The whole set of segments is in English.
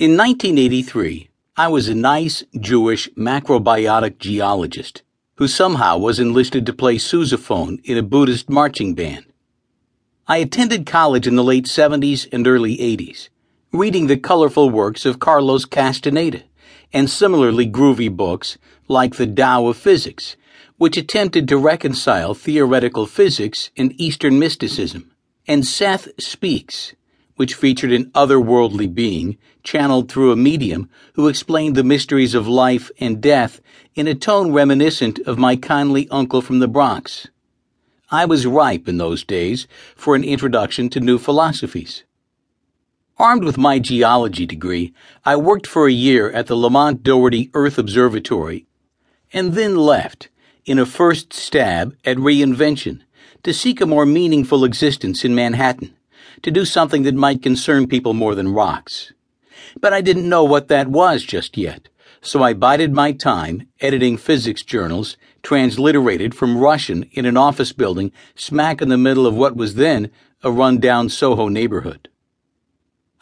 In 1983, I was a nice Jewish macrobiotic geologist who somehow was enlisted to play sousaphone in a Buddhist marching band. I attended college in the late 70s and early 80s, reading the colorful works of Carlos Castaneda and similarly groovy books like The Tao of Physics, which attempted to reconcile theoretical physics and Eastern mysticism, and Seth Speaks, which featured an otherworldly being channeled through a medium who explained the mysteries of life and death in a tone reminiscent of my kindly uncle from the Bronx. I was ripe in those days for an introduction to new philosophies. Armed with my geology degree, I worked for a year at the Lamont Doherty Earth Observatory and then left in a first stab at reinvention to seek a more meaningful existence in Manhattan to do something that might concern people more than rocks. But I didn't know what that was just yet, so I bided my time editing physics journals transliterated from Russian in an office building smack in the middle of what was then a rundown Soho neighborhood.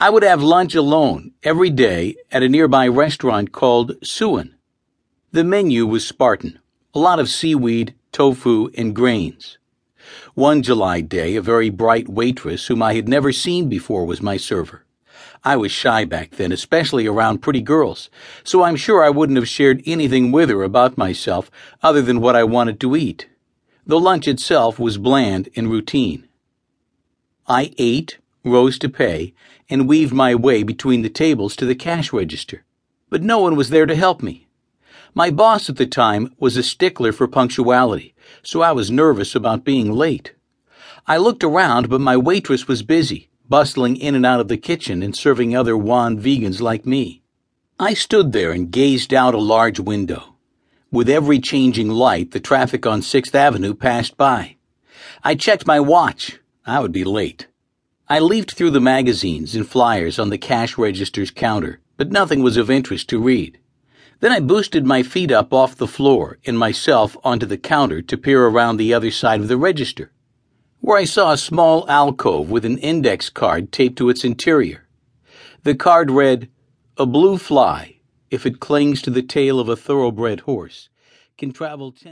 I would have lunch alone every day at a nearby restaurant called Souen. The menu was Spartan, a lot of seaweed, tofu, and grains. One July day, a very bright waitress whom I had never seen before was my server. I was shy back then, especially around pretty girls, so I'm sure I wouldn't have shared anything with her about myself other than what I wanted to eat. The lunch itself was bland and routine. I ate, rose to pay, and weaved my way between the tables to the cash register, but no one was there to help me. My boss at the time was a stickler for punctuality, so I was nervous about being late. I looked around, but my waitress was busy, bustling in and out of the kitchen and serving other wan vegans like me. I stood there and gazed out a large window. With every changing light, the traffic on 6th Avenue passed by. I checked my watch. I would be late. I leafed through the magazines and flyers on the cash register's counter, but nothing was of interest to read. Then I boosted my feet up off the floor and myself onto the counter to peer around the other side of the register, where I saw a small alcove with an index card taped to its interior. The card read, A blue fly, if it clings to the tail of a thoroughbred horse, can travel ten